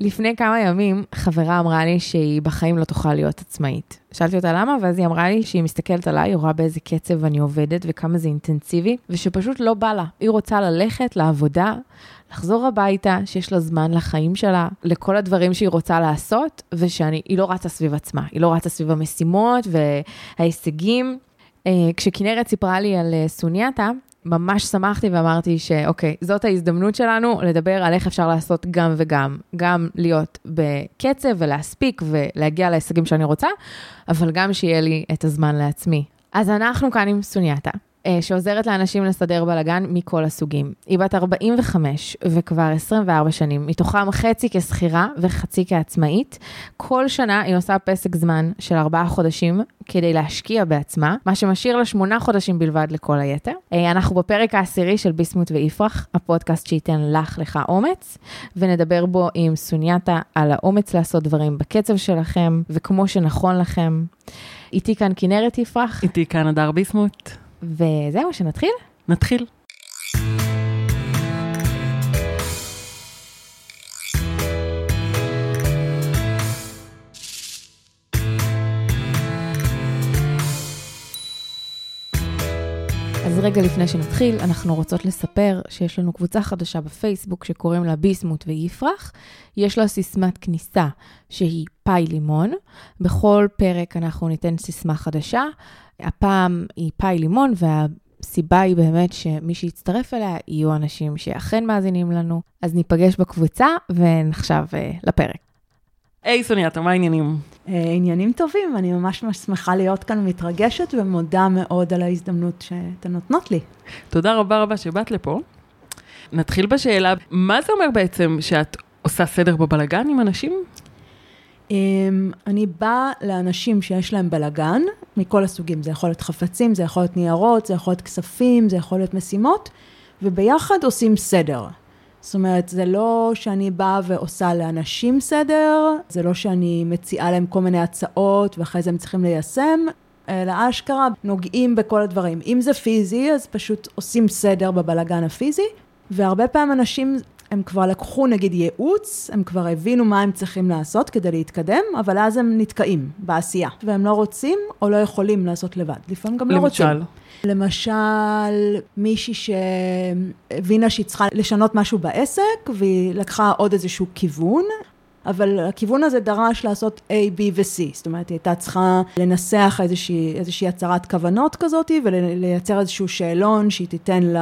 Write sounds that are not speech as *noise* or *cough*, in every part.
לפני כמה ימים חברה אמרה לי שהיא בחיים לא תוכל להיות עצמאית. שאלתי אותה למה, ואז היא אמרה לי שהיא מסתכלת עליי, היא רואה באיזה קצב אני עובדת וכמה זה אינטנסיבי, ושפשוט לא בא לה. היא רוצה ללכת לעבודה, לחזור הביתה, שיש לה זמן לחיים שלה, לכל הדברים שהיא רוצה לעשות, ושהיא לא רצה סביב עצמה, היא לא רצה סביב המשימות וההישגים. אה, כשכנרת סיפרה לי על אה, סונייתה, ממש שמחתי ואמרתי שאוקיי, זאת ההזדמנות שלנו לדבר על איך אפשר לעשות גם וגם. גם להיות בקצב ולהספיק ולהגיע להישגים שאני רוצה, אבל גם שיהיה לי את הזמן לעצמי. אז אנחנו כאן עם סונייתה. אה, שעוזרת לאנשים לסדר בלאגן מכל הסוגים. היא בת 45 וכבר 24 שנים, מתוכם חצי כשכירה וחצי כעצמאית. כל שנה היא עושה פסק זמן של ארבעה חודשים כדי להשקיע בעצמה, מה שמשאיר לה שמונה חודשים בלבד לכל היתר. אה, אנחנו בפרק העשירי של ביסמוט ויפרח, הפודקאסט שייתן לך לך אומץ, ונדבר בו עם סונייתה על האומץ לעשות דברים בקצב שלכם וכמו שנכון לכם. איתי כאן כנרת יפרח. איתי כאן הדר ביסמוט. וזהו, שנתחיל? נתחיל. אז רגע לפני שנתחיל, אנחנו רוצות לספר שיש לנו קבוצה חדשה בפייסבוק שקוראים לה ביסמוט ויפרח. יש לה סיסמת כניסה שהיא פאי לימון. בכל פרק אנחנו ניתן סיסמה חדשה. הפעם היא פאי לימון, והסיבה היא באמת שמי שיצטרף אליה יהיו אנשים שאכן מאזינים לנו. אז ניפגש בקבוצה ונחשב uh, לפרק. היי hey, סוניאטה, מה העניינים? Uh, עניינים טובים, אני ממש ממש שמחה להיות כאן, מתרגשת ומודה מאוד על ההזדמנות שאתן נותנות לי. תודה רבה רבה שבאת לפה. נתחיל בשאלה, מה זה אומר בעצם שאת עושה סדר בבלגן עם אנשים? אמ, אני באה לאנשים שיש להם בלגן, מכל הסוגים, זה יכול להיות חפצים, זה יכול להיות ניירות, זה יכול להיות כספים, זה יכול להיות משימות, וביחד עושים סדר. זאת אומרת, זה לא שאני באה ועושה לאנשים סדר, זה לא שאני מציעה להם כל מיני הצעות ואחרי זה הם צריכים ליישם, אלא אשכרה נוגעים בכל הדברים. אם זה פיזי, אז פשוט עושים סדר בבלגן הפיזי, והרבה פעמים אנשים הם כבר לקחו נגיד ייעוץ, הם כבר הבינו מה הם צריכים לעשות כדי להתקדם, אבל אז הם נתקעים בעשייה, והם לא רוצים או לא יכולים לעשות לבד. לפעמים גם למשל. לא רוצים. למשל? למשל, מישהי שהבינה שהיא צריכה לשנות משהו בעסק, והיא לקחה עוד איזשהו כיוון, אבל הכיוון הזה דרש לעשות A, B ו-C, זאת אומרת, היא הייתה צריכה לנסח איזושהי, איזושהי הצהרת כוונות כזאת, ולייצר איזשהו שאלון שהיא תיתן ל,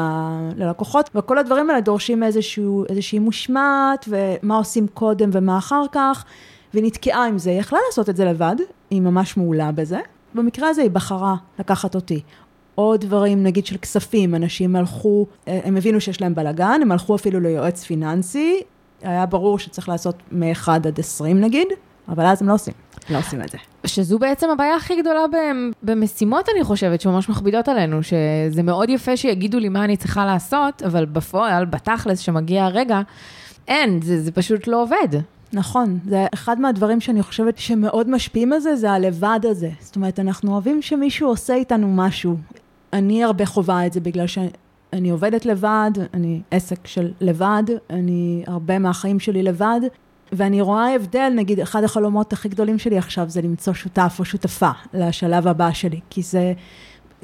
ללקוחות, וכל הדברים האלה דורשים איזשהו, איזושהי מושמעת, ומה עושים קודם ומה אחר כך, והיא נתקעה עם זה, היא יכלה לעשות את זה לבד, היא ממש מעולה בזה. במקרה הזה היא בחרה לקחת אותי. עוד דברים, נגיד של כספים, אנשים הלכו, הם הבינו שיש להם בלאגן, הם הלכו אפילו ליועץ פיננסי, היה ברור שצריך לעשות מ-1 עד 20 נגיד, אבל אז הם לא עושים, לא עושים את זה. שזו בעצם הבעיה הכי גדולה במשימות, אני חושבת, שממש מכבידות עלינו, שזה מאוד יפה שיגידו לי מה אני צריכה לעשות, אבל בפועל, בתכלס, שמגיע הרגע, אין, זה, זה פשוט לא עובד. נכון, זה אחד מהדברים שאני חושבת שמאוד משפיעים על זה, זה הלבד הזה. זאת אומרת, אנחנו אוהבים שמישהו עושה איתנו משהו. אני הרבה חווה את זה בגלל ש... אני עובדת לבד, אני עסק של לבד, אני הרבה מהחיים שלי לבד, ואני רואה הבדל, נגיד, אחד החלומות הכי גדולים שלי עכשיו זה למצוא שותף או שותפה לשלב הבא שלי, כי זה,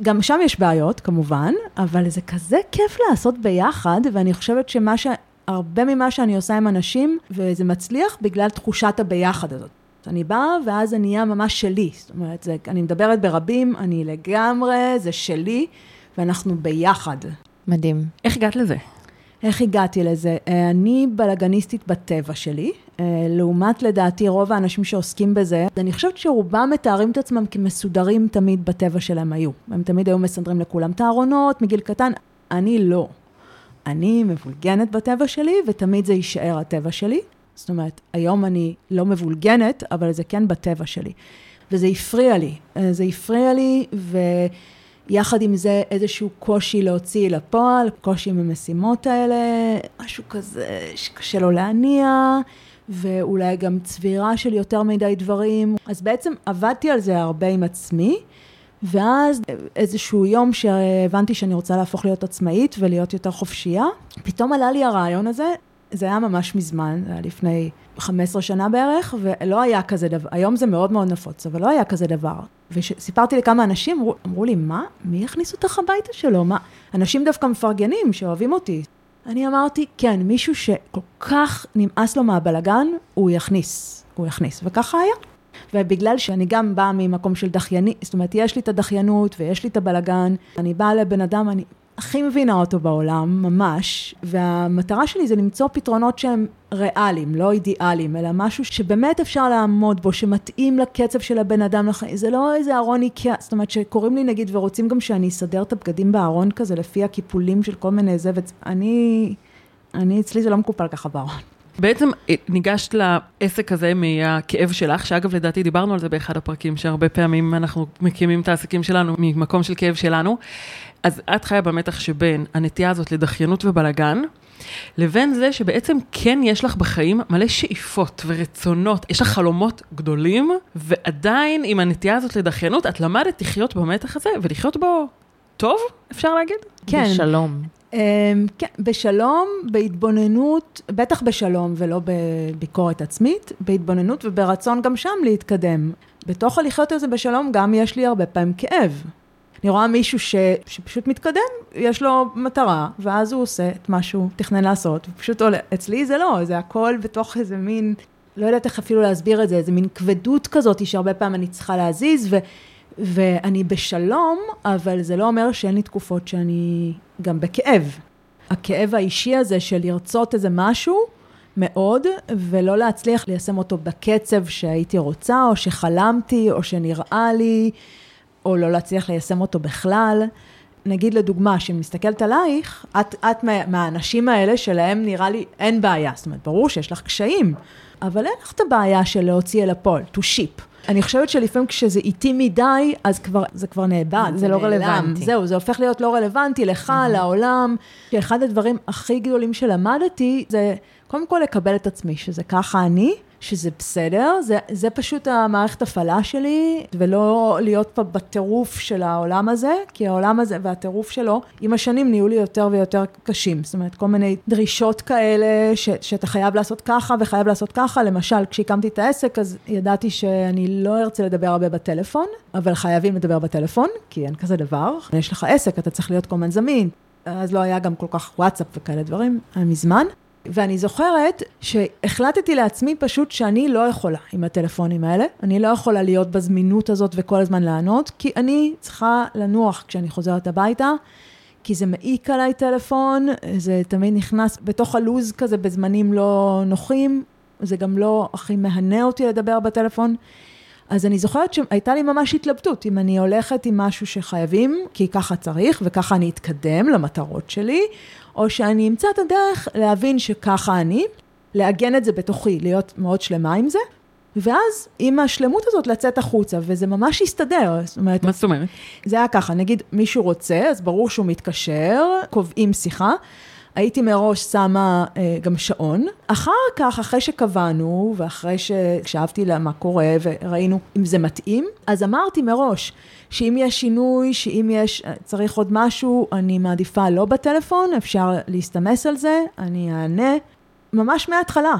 גם שם יש בעיות כמובן, אבל זה כזה כיף לעשות ביחד, ואני חושבת שמה ש... הרבה ממה שאני עושה עם אנשים, וזה מצליח בגלל תחושת הביחד הזאת. אני באה ואז זה נהיה ממש שלי, זאת אומרת, זה, אני מדברת ברבים, אני לגמרי, זה שלי, ואנחנו ביחד. מדהים. איך הגעת לזה? איך הגעתי לזה? אה, אני בלאגניסטית בטבע שלי, אה, לעומת לדעתי רוב האנשים שעוסקים בזה, אני חושבת שרובם מתארים את עצמם כמסודרים תמיד בטבע שלהם היו. הם תמיד היו מסדרים לכולם את הארונות מגיל קטן, אני לא. אני מבולגנת בטבע שלי, ותמיד זה יישאר הטבע שלי. זאת אומרת, היום אני לא מבולגנת, אבל זה כן בטבע שלי. וזה הפריע לי. אה, זה הפריע לי, ו... יחד עם זה איזשהו קושי להוציא לפועל, קושי עם המשימות האלה, משהו כזה שקשה לו להניע, ואולי גם צבירה של יותר מדי דברים. אז בעצם עבדתי על זה הרבה עם עצמי, ואז איזשהו יום שהבנתי שאני רוצה להפוך להיות עצמאית ולהיות יותר חופשייה, פתאום עלה לי הרעיון הזה, זה היה ממש מזמן, זה היה לפני 15 שנה בערך, ולא היה כזה דבר, היום זה מאוד מאוד נפוץ, אבל לא היה כזה דבר. וסיפרתי לכמה אנשים, אמרו, אמרו לי, מה? מי יכניס אותך הביתה שלו? מה? אנשים דווקא מפרגנים, שאוהבים אותי. אני אמרתי, כן, מישהו שכל כך נמאס לו מהבלגן, הוא יכניס, הוא יכניס, וככה היה. ובגלל שאני גם באה ממקום של דחייני, זאת אומרת, יש לי את הדחיינות ויש לי את הבלגן, אני באה לבן אדם, אני הכי מבינה אותו בעולם, ממש, והמטרה שלי זה למצוא פתרונות שהם ריאליים, לא אידיאליים, אלא משהו שבאמת אפשר לעמוד בו, שמתאים לקצב של הבן אדם לחיים, זה לא איזה ארון איקאה, זאת אומרת שקוראים לי נגיד ורוצים גם שאני אסדר את הבגדים בארון כזה, לפי הקיפולים של כל מיני זה, ואני, אני, אצלי זה לא מקופל ככה בארון. בעצם אה, ניגשת לעסק הזה מהכאב שלך, שאגב לדעתי דיברנו על זה באחד הפרקים, שהרבה פעמים אנחנו מקימים את העסקים שלנו ממקום של כאב שלנו. אז את חיה במתח שבין הנטייה הזאת לדחיינות ובלגן, לבין זה שבעצם כן יש לך בחיים מלא שאיפות ורצונות, יש לך חלומות גדולים, ועדיין עם הנטייה הזאת לדחיינות, את למדת לחיות במתח הזה ולחיות בו טוב, אפשר להגיד? כן. בשלום. Um, כן, בשלום, בהתבוננות, בטח בשלום ולא בביקורת עצמית, בהתבוננות וברצון גם שם להתקדם. בתוך הלחיות הזה בשלום גם יש לי הרבה פעמים כאב. אני רואה מישהו ש, שפשוט מתקדם, יש לו מטרה, ואז הוא עושה את מה שהוא תכנן לעשות, ופשוט עולה. אצלי זה לא, זה הכל בתוך איזה מין, לא יודעת איך אפילו להסביר את זה, איזה מין כבדות כזאת שהרבה פעמים אני צריכה להזיז, ו, ואני בשלום, אבל זה לא אומר שאין לי תקופות שאני גם בכאב. הכאב האישי הזה של לרצות איזה משהו, מאוד, ולא להצליח ליישם אותו בקצב שהייתי רוצה, או שחלמתי, או שנראה לי, או לא להצליח ליישם אותו בכלל. נגיד לדוגמה, כשאני מסתכלת עלייך, את, את מהאנשים האלה שלהם נראה לי אין בעיה. זאת אומרת, ברור שיש לך קשיים, אבל אין לך את הבעיה של להוציא אל הפועל, to ship. אני חושבת שלפעמים כשזה איטי מדי, אז כבר, זה כבר נאבד, זה, זה לא רלוונטי. זהו, זה הופך להיות לא רלוונטי לך, mm-hmm. לעולם. שאחד הדברים הכי גדולים שלמדתי, זה קודם כל לקבל את עצמי, שזה ככה אני, שזה בסדר, זה, זה פשוט המערכת הפעלה שלי, ולא להיות פה בטירוף של העולם הזה, כי העולם הזה והטירוף שלו, עם השנים נהיו לי יותר ויותר קשים. זאת אומרת, כל מיני דרישות כאלה, ש, שאתה חייב לעשות ככה וחייב לעשות ככה. למשל, כשהקמתי את העסק, אז ידעתי שאני לא ארצה לדבר הרבה בטלפון, אבל חייבים לדבר בטלפון, כי אין כזה דבר. יש לך עסק, אתה צריך להיות כל הזמן זמין. אז לא היה גם כל כך וואטסאפ וכאלה דברים, היה מזמן. ואני זוכרת שהחלטתי לעצמי פשוט שאני לא יכולה עם הטלפונים האלה. אני לא יכולה להיות בזמינות הזאת וכל הזמן לענות, כי אני צריכה לנוח כשאני חוזרת הביתה. כי זה מעיק עליי טלפון, זה תמיד נכנס בתוך הלוז כזה בזמנים לא נוחים, זה גם לא הכי מהנה אותי לדבר בטלפון. אז אני זוכרת שהייתה לי ממש התלבטות, אם אני הולכת עם משהו שחייבים, כי ככה צריך וככה אני אתקדם למטרות שלי, או שאני אמצא את הדרך להבין שככה אני, לעגן את זה בתוכי, להיות מאוד שלמה עם זה, ואז עם השלמות הזאת לצאת החוצה, וזה ממש הסתדר. זאת אומרת... מה זאת אומרת? זה היה ככה, נגיד מישהו רוצה, אז ברור שהוא מתקשר, קובעים שיחה. הייתי מראש שמה אה, גם שעון. אחר כך, אחרי שקבענו, ואחרי שהקשבתי לה מה קורה, וראינו אם זה מתאים, אז אמרתי מראש, שאם יש שינוי, שאם יש, אה, צריך עוד משהו, אני מעדיפה לא בטלפון, אפשר להסתמס על זה, אני אענה, ממש מההתחלה.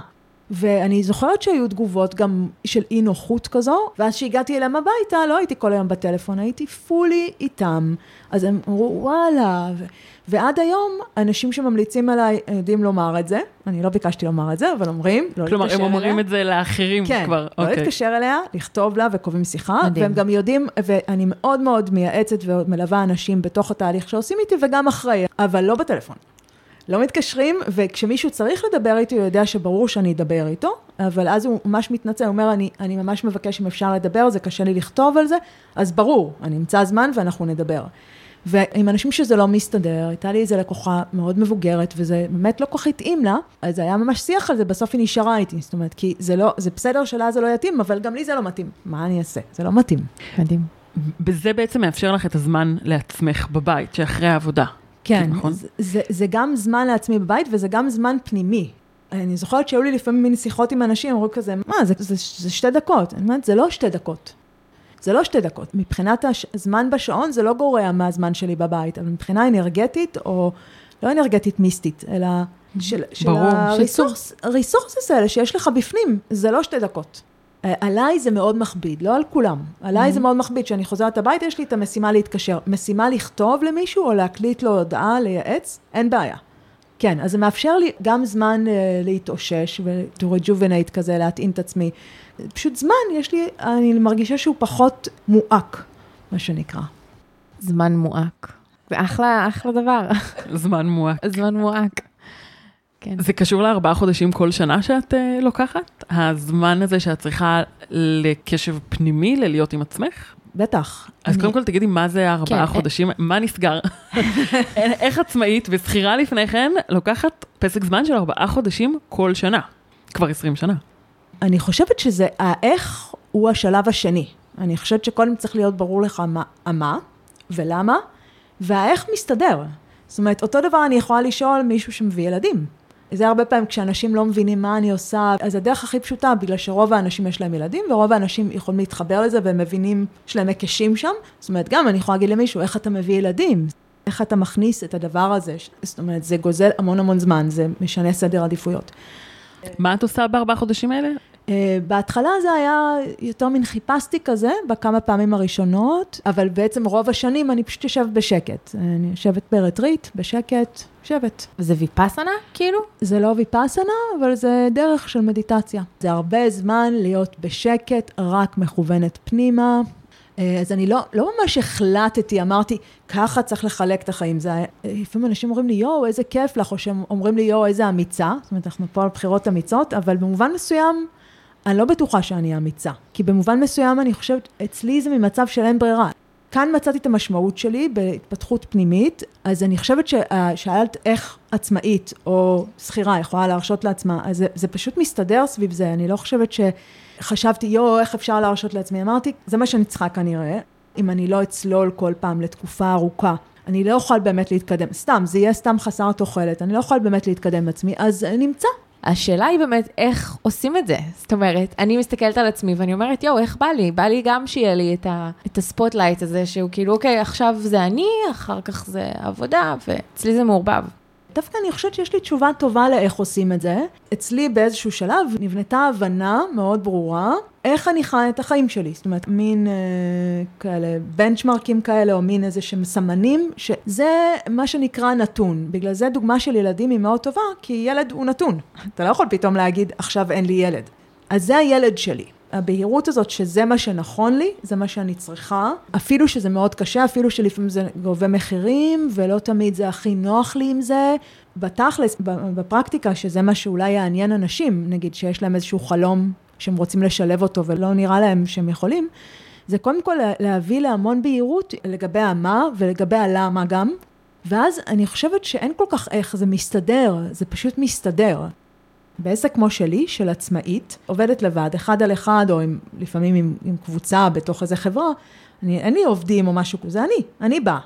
ואני זוכרת שהיו תגובות גם של אי נוחות כזו, ואז כשהגעתי אליהם הביתה, לא הייתי כל היום בטלפון, הייתי פולי איתם. אז הם אמרו, וואלה, ו... ועד היום, אנשים שממליצים עליי יודעים לומר את זה, אני לא ביקשתי לומר את זה, אבל אומרים, לא כלומר, הם אומרים אליה. את זה לאחרים כן, כבר, לא אוקיי. להתקשר אליה, לכתוב לה וקובעים שיחה, מדהים. והם גם יודעים, ואני מאוד מאוד מייעצת ומלווה אנשים בתוך התהליך שעושים איתי, וגם אחרי, אבל לא בטלפון. לא מתקשרים, וכשמישהו צריך לדבר איתי, הוא יודע שברור שאני אדבר איתו, אבל אז הוא ממש מתנצל, הוא אומר, אני, אני ממש מבקש אם אפשר לדבר, זה קשה לי לכתוב על זה, אז ברור, אני אמצא זמן ואנחנו נדבר. ועם אנשים שזה לא מסתדר, הייתה לי איזה לקוחה מאוד מבוגרת, וזה באמת לא כל כך התאים לה, אז היה ממש שיח על זה, בסוף היא נשארה איתי, זאת אומרת, כי זה לא, זה בסדר שלה זה לא יתאים, אבל גם לי זה לא מתאים. מה אני אעשה? זה לא מתאים. מדהים. בזה בעצם מאפשר לך את הזמן לעצמך בבית, שאחרי העבודה. כן, נכון? זה, זה, זה גם זמן לעצמי בבית וזה גם זמן פנימי. אני זוכרת שהיו לי לפעמים מין שיחות עם אנשים, אמרו כזה, מה, זה, זה, זה שתי דקות. אני אומרת, זה לא שתי דקות. זה לא שתי דקות. מבחינת הזמן בשעון זה לא גורע מהזמן שלי בבית, אבל מבחינה אנרגטית, או לא אנרגטית מיסטית, אלא של, של. הריסורסס האלה שיש לך בפנים, זה לא שתי דקות. אה, עליי זה מאוד מכביד, לא על כולם. עליי זה מאוד מכביד, כשאני חוזרת הביתה יש לי את המשימה להתקשר. משימה לכתוב למישהו או להקליט לו הודעה, לייעץ, אין בעיה. כן, אז זה מאפשר לי גם זמן uh, להתאושש ו-to rejuvenate כזה, להטעין את עצמי. פשוט זמן, יש לי, אני מרגישה שהוא פחות מועק, מה שנקרא. זמן מועק. זה אחלה, אחלה דבר. זמן מועק. זמן מועק. כן. זה קשור לארבעה חודשים כל שנה שאת uh, לוקחת? הזמן הזה שאת צריכה לקשב פנימי, ללהיות עם עצמך? בטח. אז אני... קודם כל תגידי, מה זה ארבעה כן. חודשים? מה נסגר? *laughs* איך עצמאית ושכירה לפני כן לוקחת פסק זמן של ארבעה חודשים כל שנה? כבר עשרים שנה. אני חושבת שזה, האיך הוא השלב השני. אני חושבת שקודם צריך להיות ברור לך מה, מה ולמה, והאיך מסתדר. זאת אומרת, אותו דבר אני יכולה לשאול מישהו שמביא ילדים. זה הרבה פעמים כשאנשים לא מבינים מה אני עושה, אז הדרך הכי פשוטה, בגלל שרוב האנשים יש להם ילדים, ורוב האנשים יכולים להתחבר לזה והם מבינים, יש להם היקשים שם. זאת אומרת, גם אני יכולה להגיד למישהו, איך אתה מביא ילדים? איך אתה מכניס את הדבר הזה? זאת אומרת, זה גוזל המון המון זמן, זה משנה סדר עדיפויות. מה את עושה בארבעה חודשים האלה? Uh, בהתחלה זה היה יותר מין חיפשתי כזה, בכמה פעמים הראשונות, אבל בעצם רוב השנים אני פשוט יושבת בשקט. אני יושבת ברטריט, בשקט, יושבת. זה ויפאסנה, כאילו? זה לא ויפאסנה, אבל זה דרך של מדיטציה. זה הרבה זמן להיות בשקט, רק מכוונת פנימה. אה, אז אני לא, לא ממש החלטתי, אמרתי, ככה צריך לחלק את החיים. זה, לפעמים אנשים אומרים לי, יואו, איזה כיף לך, או שהם אומרים לי, יואו, איזה אמיצה. זאת אומרת, אנחנו פה על בחירות אמיצות, אבל במובן מסוים, אני לא בטוחה שאני אמיצה. כי במובן מסוים אני חושבת, אצלי זה ממצב של אין ברירה. כאן מצאתי את המשמעות שלי בהתפתחות פנימית, אז אני חושבת ששאלת איך עצמאית או שכירה יכולה להרשות לעצמה, אז זה, זה פשוט מסתדר סביב זה, אני לא חושבת שחשבתי, יואו, איך אפשר להרשות לעצמי? אמרתי, זה מה שאני צריכה כנראה, אם אני לא אצלול כל פעם לתקופה ארוכה. אני לא אוכל באמת להתקדם, סתם, זה יהיה סתם חסר תוחלת, אני לא אוכל באמת להתקדם עם עצמי, אז נמצא, השאלה היא באמת איך עושים את זה. זאת אומרת, אני מסתכלת על עצמי ואני אומרת, יואו, איך בא לי? בא לי גם שיהיה לי את, ה, את ה spotlight הזה, שהוא כאילו, אוקיי, עכשיו זה אני, אחר כך זה עבודה, ואצלי זה מעורבב. דווקא אני חושבת שיש לי תשובה טובה לאיך עושים את זה. אצלי באיזשהו שלב נבנתה הבנה מאוד ברורה, איך אני חי את החיים שלי. זאת אומרת, מין אה, כאלה בנצ'מרקים כאלה, או מין איזה שהם סמנים, שזה מה שנקרא נתון. בגלל זה דוגמה של ילדים היא מאוד טובה, כי ילד הוא נתון. *laughs* אתה לא יכול פתאום להגיד, עכשיו אין לי ילד. אז זה הילד שלי. הבהירות הזאת שזה מה שנכון לי, זה מה שאני צריכה, אפילו שזה מאוד קשה, אפילו שלפעמים זה גובה מחירים, ולא תמיד זה הכי נוח לי עם זה. בתכלס, בפרקטיקה, שזה מה שאולי יעניין אנשים, נגיד שיש להם איזשהו חלום שהם רוצים לשלב אותו ולא נראה להם שהם יכולים, זה קודם כל להביא להמון בהירות לגבי המה ולגבי הלמה גם, ואז אני חושבת שאין כל כך איך, זה מסתדר, זה פשוט מסתדר. בעסק כמו שלי, של עצמאית, עובדת לבד, אחד על אחד, או עם, לפעמים עם, עם קבוצה בתוך איזה חברה, אני, אין לי עובדים או משהו כזה, אני, אני באה.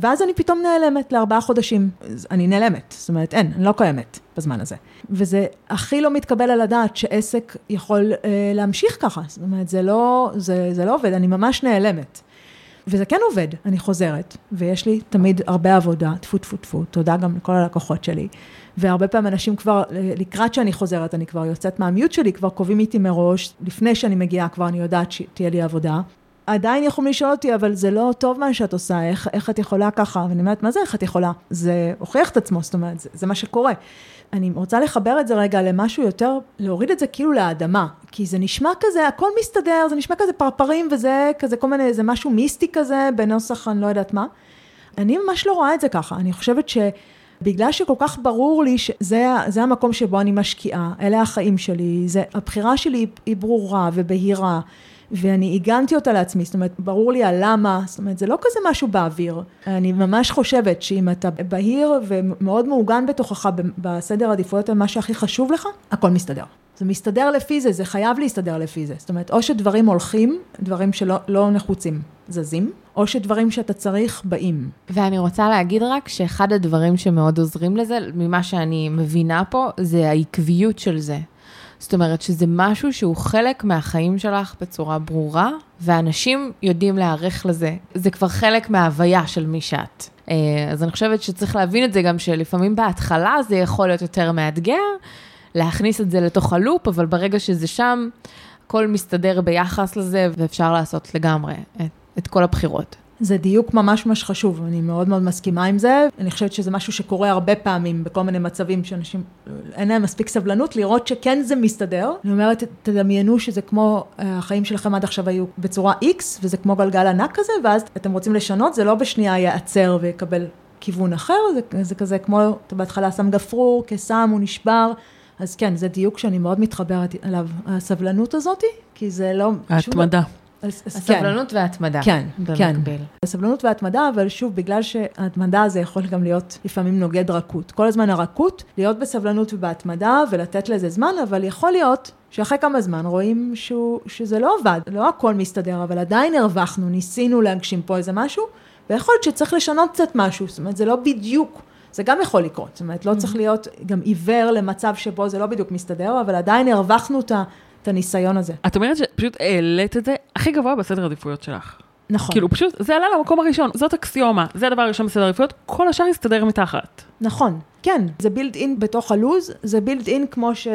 ואז אני פתאום נעלמת לארבעה חודשים. אני נעלמת, זאת אומרת, אין, אני לא קיימת בזמן הזה. וזה הכי לא מתקבל על הדעת שעסק יכול אה, להמשיך ככה. זאת אומרת, זה לא, זה, זה לא עובד, אני ממש נעלמת. וזה כן עובד, אני חוזרת, ויש לי תמיד הרבה עבודה, טפו טפו טפו, תודה גם לכל הלקוחות שלי. והרבה פעמים אנשים כבר, לקראת שאני חוזרת, אני כבר יוצאת מהמיוט שלי, כבר קובעים איתי מראש, לפני שאני מגיעה כבר אני יודעת שתהיה לי עבודה. עדיין יכולים לשאול אותי, אבל זה לא טוב מה שאת עושה, איך, איך את יכולה ככה? ואני אומרת, מה זה איך את יכולה? זה הוכיח את עצמו, זאת אומרת, זה, זה מה שקורה. אני רוצה לחבר את זה רגע למשהו יותר, להוריד את זה כאילו לאדמה, כי זה נשמע כזה, הכל מסתדר, זה נשמע כזה פרפרים וזה כזה כל מיני, זה משהו מיסטי כזה בנוסח, אני לא יודעת מה. אני ממש לא רואה את זה ככה, אני חושבת ש... בגלל שכל כך ברור לי שזה המקום שבו אני משקיעה, אלה החיים שלי, זה, הבחירה שלי היא ברורה ובהירה. ואני עיגנתי אותה לעצמי, זאת אומרת, ברור לי הלמה, זאת אומרת, זה לא כזה משהו באוויר. אני ממש חושבת שאם אתה בהיר ומאוד מעוגן בתוכך בסדר עדיפויות על מה שהכי חשוב לך, הכל מסתדר. זה מסתדר לפי זה, זה חייב להסתדר לפי זה. זאת אומרת, או שדברים הולכים, דברים שלא לא נחוצים, זזים, או שדברים שאתה צריך, באים. ואני רוצה להגיד רק שאחד הדברים שמאוד עוזרים לזה, ממה שאני מבינה פה, זה העקביות של זה. זאת אומרת שזה משהו שהוא חלק מהחיים שלך בצורה ברורה, ואנשים יודעים להיערך לזה. זה כבר חלק מההוויה של מי שאת. אה, אז אני חושבת שצריך להבין את זה גם שלפעמים בהתחלה זה יכול להיות יותר מאתגר, להכניס את זה לתוך הלופ, אבל ברגע שזה שם, הכל מסתדר ביחס לזה, ואפשר לעשות לגמרי את, את כל הבחירות. זה דיוק ממש ממש חשוב, אני מאוד מאוד מסכימה עם זה. אני חושבת שזה משהו שקורה הרבה פעמים בכל מיני מצבים שאנשים, אין להם מספיק סבלנות לראות שכן זה מסתדר. אני אומרת, תדמיינו שזה כמו, אה, החיים שלכם עד עכשיו היו בצורה X, וזה כמו גלגל ענק כזה, ואז אתם רוצים לשנות, זה לא בשנייה ייעצר ויקבל כיוון אחר, זה, זה כזה כמו, אתה בהתחלה שם גפרור, קסם, הוא נשבר. אז כן, זה דיוק שאני מאוד מתחברת אליו, הסבלנות הזאתי, כי זה לא... ההתמדה. הסבלנות כן. וההתמדה. כן, כן. הסבלנות וההתמדה, אבל שוב, בגלל שההתמדה זה יכול גם להיות לפעמים נוגד רכות. כל הזמן הרכות, להיות בסבלנות ובהתמדה ולתת לזה זמן, אבל יכול להיות שאחרי כמה זמן רואים שהוא, שזה לא עבד, לא הכל מסתדר, אבל עדיין הרווחנו, ניסינו להגשים פה איזה משהו, ויכול להיות שצריך לשנות קצת משהו, זאת אומרת, זה לא בדיוק. זה גם יכול לקרות, זאת אומרת, לא צריך להיות גם עיוור למצב שבו זה לא בדיוק מסתדר, אבל עדיין הרווחנו את את הניסיון הזה. את אומרת שפשוט העלית את זה הכי גבוה בסדר העדיפויות שלך. נכון. כאילו פשוט, זה עלה למקום הראשון, זאת אקסיומה, זה הדבר הראשון בסדר העדיפויות, כל השאר יסתדר מתחת. נכון, כן, זה בילד אין בתוך הלוז, זה בילד אין כמו ש...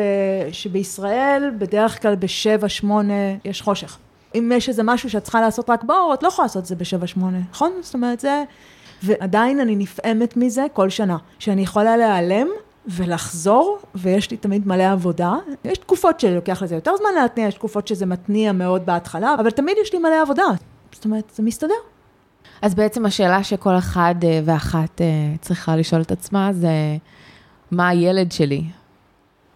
שבישראל, בדרך כלל בשבע, שמונה, יש חושך. אם יש איזה משהו שאת צריכה לעשות רק באור, את לא יכולה לעשות את זה בשבע, שמונה, נכון? זאת אומרת, זה... ועדיין אני נפעמת מזה כל שנה, שאני יכולה להיעלם ולחזור, ויש לי תמיד מלא עבודה. יש תקופות שלוקח לזה יותר זמן להתניע, יש תקופות שזה מתניע מאוד בהתחלה, אבל תמיד יש לי מלא עבודה. זאת אומרת, זה מסתדר. אז בעצם השאלה שכל אחד אה, ואחת אה, צריכה לשאול את עצמה זה, מה הילד שלי?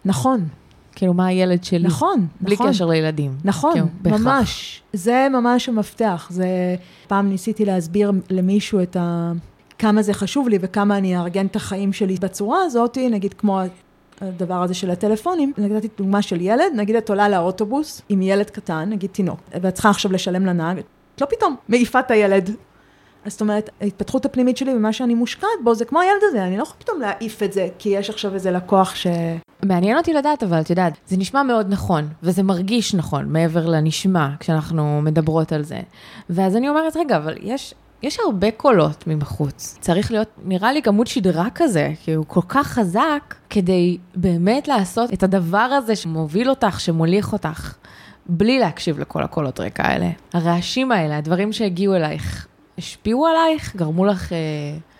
נכון. כאילו, מה הילד שלי? נכון, בלי נכון. בלי קשר לילדים. נכון, כאילו, ממש. זה ממש המפתח. זה... פעם ניסיתי להסביר למישהו את ה... כמה זה חשוב לי וכמה אני אארגן את החיים שלי בצורה הזאת, נגיד כמו הדבר הזה של הטלפונים, נתתי דוגמה של ילד, נגיד את עולה לאוטובוס עם ילד קטן, נגיד תינוק, ואת צריכה עכשיו לשלם לנהג, את לא פתאום מעיפה את הילד. אז זאת אומרת, ההתפתחות הפנימית שלי ומה שאני מושקעת בו, זה כמו הילד הזה, אני לא יכולה פתאום להעיף את זה, כי יש עכשיו איזה לקוח ש... מעניין אותי לדעת, אבל את יודעת, זה נשמע מאוד נכון, וזה מרגיש נכון, מעבר לנשמע, כשאנחנו מדברות על זה. ואז אני אומרת, רגע, אבל יש יש הרבה קולות מבחוץ. צריך להיות, נראה לי, עמוד שדרה כזה, כי הוא כל כך חזק, כדי באמת לעשות את הדבר הזה שמוביל אותך, שמוליך אותך, בלי להקשיב לכל הקולות רקע האלה. הרעשים האלה, הדברים שהגיעו אלייך, השפיעו עלייך? גרמו לך אה,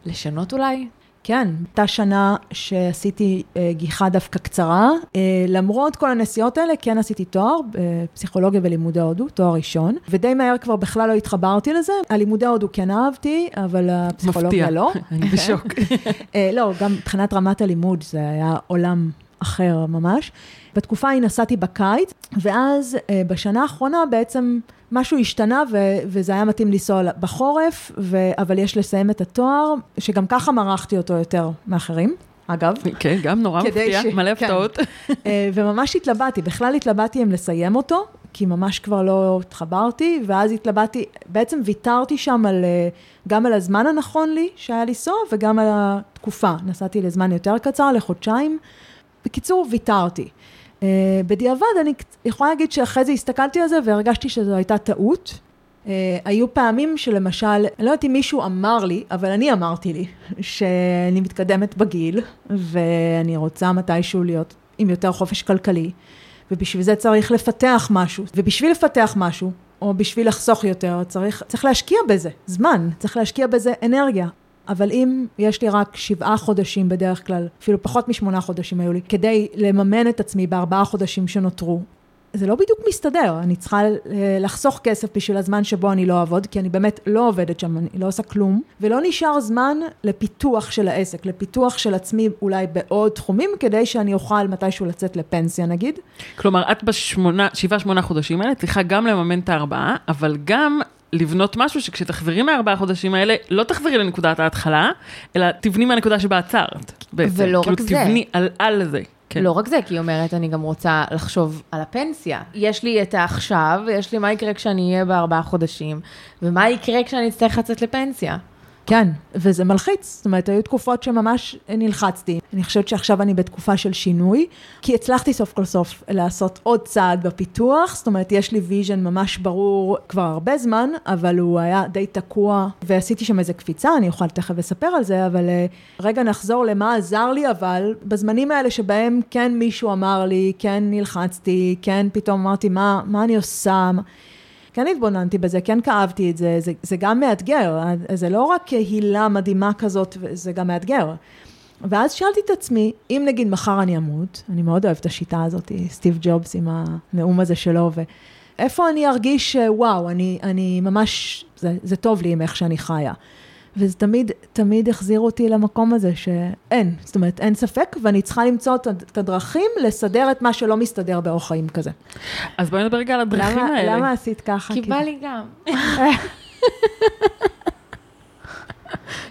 לשנות אולי? כן, הייתה שנה שעשיתי אה, גיחה דווקא קצרה. אה, למרות כל הנסיעות האלה, כן עשיתי תואר בפסיכולוגיה ולימודי הודו, תואר ראשון, ודי מהר כבר בכלל לא התחברתי לזה. הלימודי הודו כן אהבתי, אבל הפסיכולוגיה מפתיע. לא. *laughs* אני בשוק. *laughs* אה, לא, גם מבחינת רמת הלימוד, זה היה עולם אחר ממש. בתקופה ההיא נסעתי בקיץ, ואז אה, בשנה האחרונה בעצם משהו השתנה ו- וזה היה מתאים לנסוע בחורף, ו- אבל יש לסיים את התואר, שגם ככה מרחתי אותו יותר מאחרים. אגב. כן, גם נורא מפתיע, ש... מלא כן. הפתעות. *laughs* אה, וממש התלבטתי, בכלל התלבטתי אם לסיים אותו, כי ממש כבר לא התחברתי, ואז התלבטתי, בעצם ויתרתי שם על, אה, גם על הזמן הנכון לי שהיה לנסוע, וגם על התקופה. נסעתי לזמן יותר קצר, לחודשיים. בקיצור, ויתרתי. Uh, בדיעבד, אני יכולה להגיד שאחרי זה הסתכלתי על זה והרגשתי שזו הייתה טעות. Uh, היו פעמים שלמשל, אני לא יודעת אם מישהו אמר לי, אבל אני אמרתי לי, שאני מתקדמת בגיל, ואני רוצה מתישהו להיות עם יותר חופש כלכלי, ובשביל זה צריך לפתח משהו. ובשביל לפתח משהו, או בשביל לחסוך יותר, צריך, צריך להשקיע בזה זמן, צריך להשקיע בזה אנרגיה. אבל אם יש לי רק שבעה חודשים בדרך כלל, אפילו פחות משמונה חודשים היו לי, כדי לממן את עצמי בארבעה חודשים שנותרו, זה לא בדיוק מסתדר, אני צריכה אה, לחסוך כסף בשביל הזמן שבו אני לא אעבוד, כי אני באמת לא עובדת שם, אני לא עושה כלום, ולא נשאר זמן לפיתוח של העסק, לפיתוח של עצמי אולי בעוד תחומים, כדי שאני אוכל מתישהו לצאת לפנסיה נגיד. כלומר, את בשמונה, שבעה, שמונה חודשים האלה צריכה גם לממן את הארבעה, אבל גם לבנות משהו שכשתחזרי מהארבעה חודשים האלה, לא תחזרי לנקודת ההתחלה, אלא תבני מהנקודה שבה עצרת. ולא כאילו, רק זה. כאילו תבני על, על זה. כן. לא רק זה, כי היא אומרת, אני גם רוצה לחשוב על הפנסיה. יש לי את העכשיו, ויש לי מה יקרה כשאני אהיה בארבעה חודשים, ומה יקרה כשאני אצטרך לצאת לפנסיה. כן, וזה מלחיץ. זאת אומרת, היו תקופות שממש נלחצתי. אני חושבת שעכשיו אני בתקופה של שינוי, כי הצלחתי סוף כל סוף לעשות עוד צעד בפיתוח. זאת אומרת, יש לי vision ממש ברור כבר הרבה זמן, אבל הוא היה די תקוע, ועשיתי שם איזה קפיצה, אני אוכל תכף לספר על זה, אבל אה, רגע נחזור למה עזר לי, אבל בזמנים האלה שבהם כן מישהו אמר לי, כן נלחצתי, כן פתאום אמרתי, מה, מה אני עושה? כן התבוננתי בזה, כן כאבתי את זה, זה, זה גם מאתגר, זה לא רק הילה מדהימה כזאת, זה גם מאתגר. ואז שאלתי את עצמי, אם נגיד מחר אני אמות, אני מאוד אוהבת את השיטה הזאת, סטיב ג'ובס עם הנאום הזה שלו, ואיפה אני ארגיש, וואו, אני, אני ממש, זה, זה טוב לי עם איך שאני חיה. וזה תמיד, תמיד החזיר אותי למקום הזה שאין, זאת אומרת, אין ספק, ואני צריכה למצוא את הדרכים לסדר את מה שלא מסתדר באורח חיים כזה. אז בואי נדבר רגע על הדרכים למה, האלה. למה עשית ככה? כי בא לי גם. *laughs*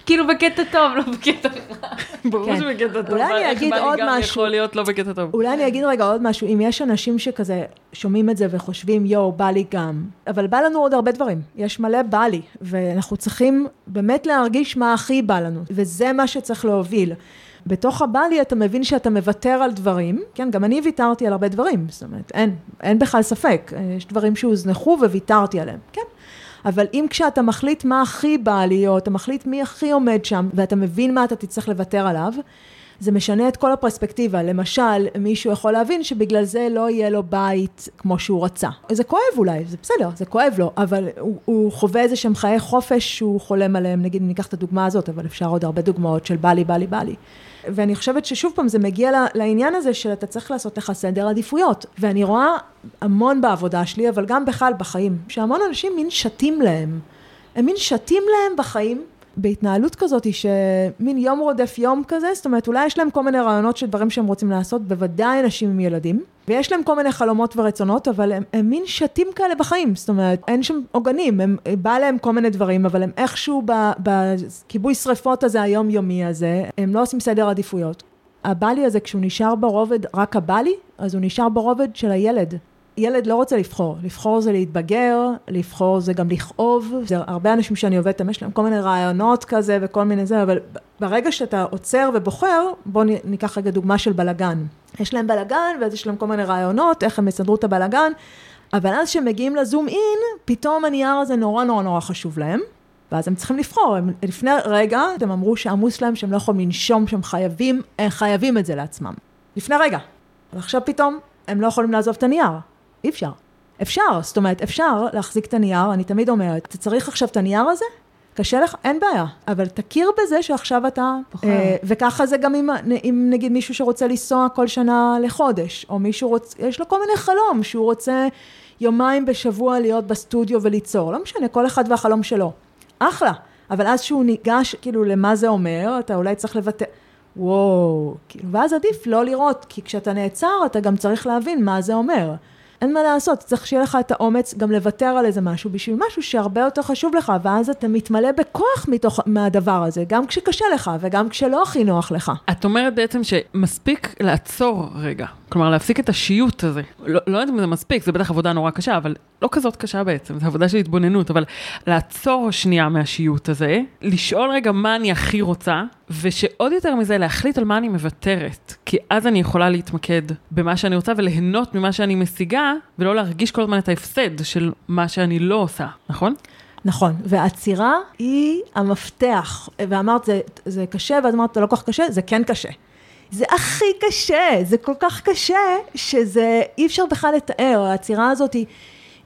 כאילו בקטע טוב, לא בקטע רע. ברור כן. שבקטע טוב, אולי אני אגיד עוד משהו. יכול להיות לא בקטע טוב. אולי אני אגיד רגע עוד משהו, אם יש אנשים שכזה שומעים את זה וחושבים, יואו, בא לי גם, אבל בא לנו עוד הרבה דברים, יש מלא בא לי, ואנחנו צריכים באמת להרגיש מה הכי בא לנו, וזה מה שצריך להוביל. בתוך הבא לי אתה מבין שאתה מוותר על דברים, כן, גם אני ויתרתי על הרבה דברים, זאת אומרת, אין, אין בכלל ספק, יש דברים שהוזנחו וויתרתי עליהם, כן. אבל אם כשאתה מחליט מה הכי בא או אתה מחליט מי הכי עומד שם, ואתה מבין מה אתה תצטרך לוותר עליו, זה משנה את כל הפרספקטיבה. למשל, מישהו יכול להבין שבגלל זה לא יהיה לו בית כמו שהוא רצה. זה כואב אולי, זה בסדר, זה כואב לו, אבל הוא, הוא חווה איזה שהם חיי חופש שהוא חולם עליהם, נגיד ניקח את הדוגמה הזאת, אבל אפשר עוד הרבה דוגמאות של בא לי, בא לי, בא לי. ואני חושבת ששוב פעם זה מגיע לעניין הזה שאתה צריך לעשות לך סדר עדיפויות. ואני רואה המון בעבודה שלי, אבל גם בכלל בחיים, שהמון אנשים מין שתים להם. הם מין שתים להם בחיים, בהתנהלות כזאת שמין יום רודף יום כזה, זאת אומרת אולי יש להם כל מיני רעיונות של דברים שהם רוצים לעשות, בוודאי אנשים עם ילדים, ויש להם כל מיני חלומות ורצונות, אבל הם, הם מין שתים כאלה בחיים, זאת אומרת אין שם עוגנים, הם, בא להם כל מיני דברים, אבל הם איכשהו בכיבוי שריפות הזה היומיומי הזה, הם לא עושים סדר עדיפויות. הבלי הזה כשהוא נשאר ברובד רק הבלי, אז הוא נשאר ברובד של הילד. ילד לא רוצה לבחור, לבחור זה להתבגר, לבחור זה גם לכאוב, זה הרבה אנשים שאני עובדת יש להם כל מיני רעיונות כזה וכל מיני זה, אבל ברגע שאתה עוצר ובוחר, בואו ניקח רגע דוגמה של בלגן. יש להם בלגן ואז יש להם כל מיני רעיונות, איך הם יסדרו את הבלגן, אבל אז כשהם מגיעים לזום אין, פתאום הנייר הזה נורא נורא נורא חשוב להם, ואז הם צריכים לבחור, הם, לפני רגע הם אמרו שעמוס להם שהם לא יכולים לנשום, שהם חייבים, חייבים את זה לעצמם. לפני רגע. ועכשיו פתאום הם לא יכולים לעזוב את הנייר. אי אפשר. אפשר, זאת אומרת, אפשר להחזיק את הנייר, אני תמיד אומרת, אתה צריך עכשיו את הנייר הזה? קשה לך? אין בעיה. אבל תכיר בזה שעכשיו אתה... אה, וככה זה גם עם נגיד מישהו שרוצה לנסוע כל שנה לחודש, או מישהו רוצה, יש לו כל מיני חלום, שהוא רוצה יומיים בשבוע להיות בסטודיו וליצור, לא משנה, כל אחד והחלום שלו. אחלה. אבל אז שהוא ניגש, כאילו, למה זה אומר, אתה אולי צריך לוותר... וואו, כאילו, ואז עדיף לא לראות, כי כשאתה נעצר, אתה גם צריך להבין מה זה אומר. אין מה לעשות, צריך שיהיה לך את האומץ גם לוותר על איזה משהו בשביל משהו שהרבה יותר חשוב לך, ואז אתה מתמלא בכוח מתוך, מהדבר הזה, גם כשקשה לך וגם כשלא הכי נוח לך. את אומרת בעצם שמספיק לעצור רגע, כלומר להפסיק את השיוט הזה. לא, לא יודעת אם זה מספיק, זה בטח עבודה נורא קשה, אבל לא כזאת קשה בעצם, זו עבודה של התבוננות, אבל לעצור שנייה מהשיוט הזה, לשאול רגע מה אני הכי רוצה, ושעוד יותר מזה להחליט על מה אני מוותרת, כי אז אני יכולה להתמקד במה שאני רוצה וליהנות ממה שאני משיגה, ולא להרגיש כל הזמן את ההפסד של מה שאני לא עושה, נכון? נכון, והעצירה היא המפתח, ואמרת זה, זה קשה, ואז אמרת זה לא כל כך קשה, זה כן קשה. זה הכי קשה, זה כל כך קשה, שזה אי אפשר בכלל לתאר, העצירה הזאת היא,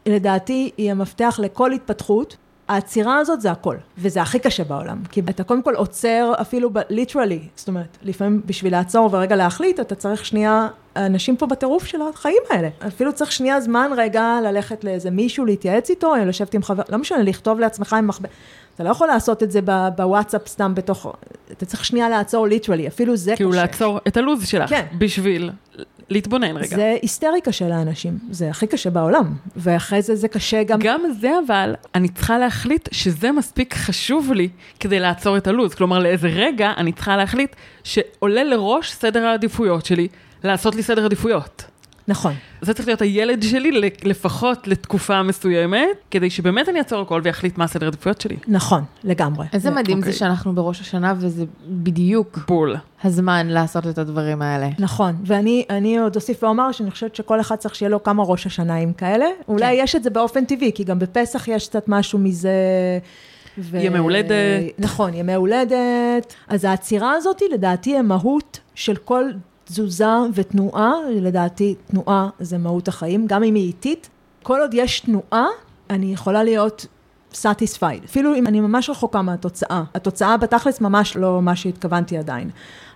לדעתי, היא המפתח לכל התפתחות. העצירה הזאת זה הכל, וזה הכי קשה בעולם, כי אתה קודם כל עוצר אפילו literally, זאת אומרת, לפעמים בשביל לעצור ורגע להחליט, אתה צריך שנייה, אנשים פה בטירוף של החיים האלה, אפילו צריך שנייה זמן רגע ללכת לאיזה מישהו, להתייעץ איתו, לשבת עם חבר, לא משנה, לכתוב לעצמך עם מחברת, אתה לא יכול לעשות את זה בוואטסאפ סתם בתוך, אתה צריך שנייה לעצור literally, אפילו זה כאילו קשה. לעצור את הלו"ז שלך, כן. בשביל להתבונן רגע. זה היסטרי קשה לאנשים, זה הכי קשה בעולם, ואחרי זה זה קשה גם... גם זה אבל, אני צריכה להחליט שזה מספיק חשוב לי כדי לעצור את הלו"ז. כלומר, לאיזה רגע אני צריכה להחליט שעולה לראש סדר העדיפויות שלי לעשות לי סדר עדיפויות. נכון. זה צריך להיות הילד שלי לפחות לתקופה מסוימת, כדי שבאמת אני אעצור הכל ויחליט מה הסדר העדיפויות שלי. נכון, לגמרי. איזה מדהים זה אוקיי. שאנחנו בראש השנה וזה בדיוק בול. הזמן לעשות את הדברים האלה. נכון, ואני אני עוד אוסיף ואומר שאני חושבת שכל אחד צריך שיהיה לו כמה ראש השניים כאלה. אולי יש את זה באופן טבעי, כי גם בפסח יש קצת משהו מזה. ו... ימי הולדת. נכון, ימי הולדת. אז העצירה הזאת, לדעתי, היא מהות של כל תזוזה ותנועה. לדעתי, תנועה זה מהות החיים, גם אם היא איטית. כל עוד יש תנועה, אני יכולה להיות satisfied. אפילו אם אני ממש רחוקה מהתוצאה. התוצאה בתכלס ממש לא מה שהתכוונתי עדיין.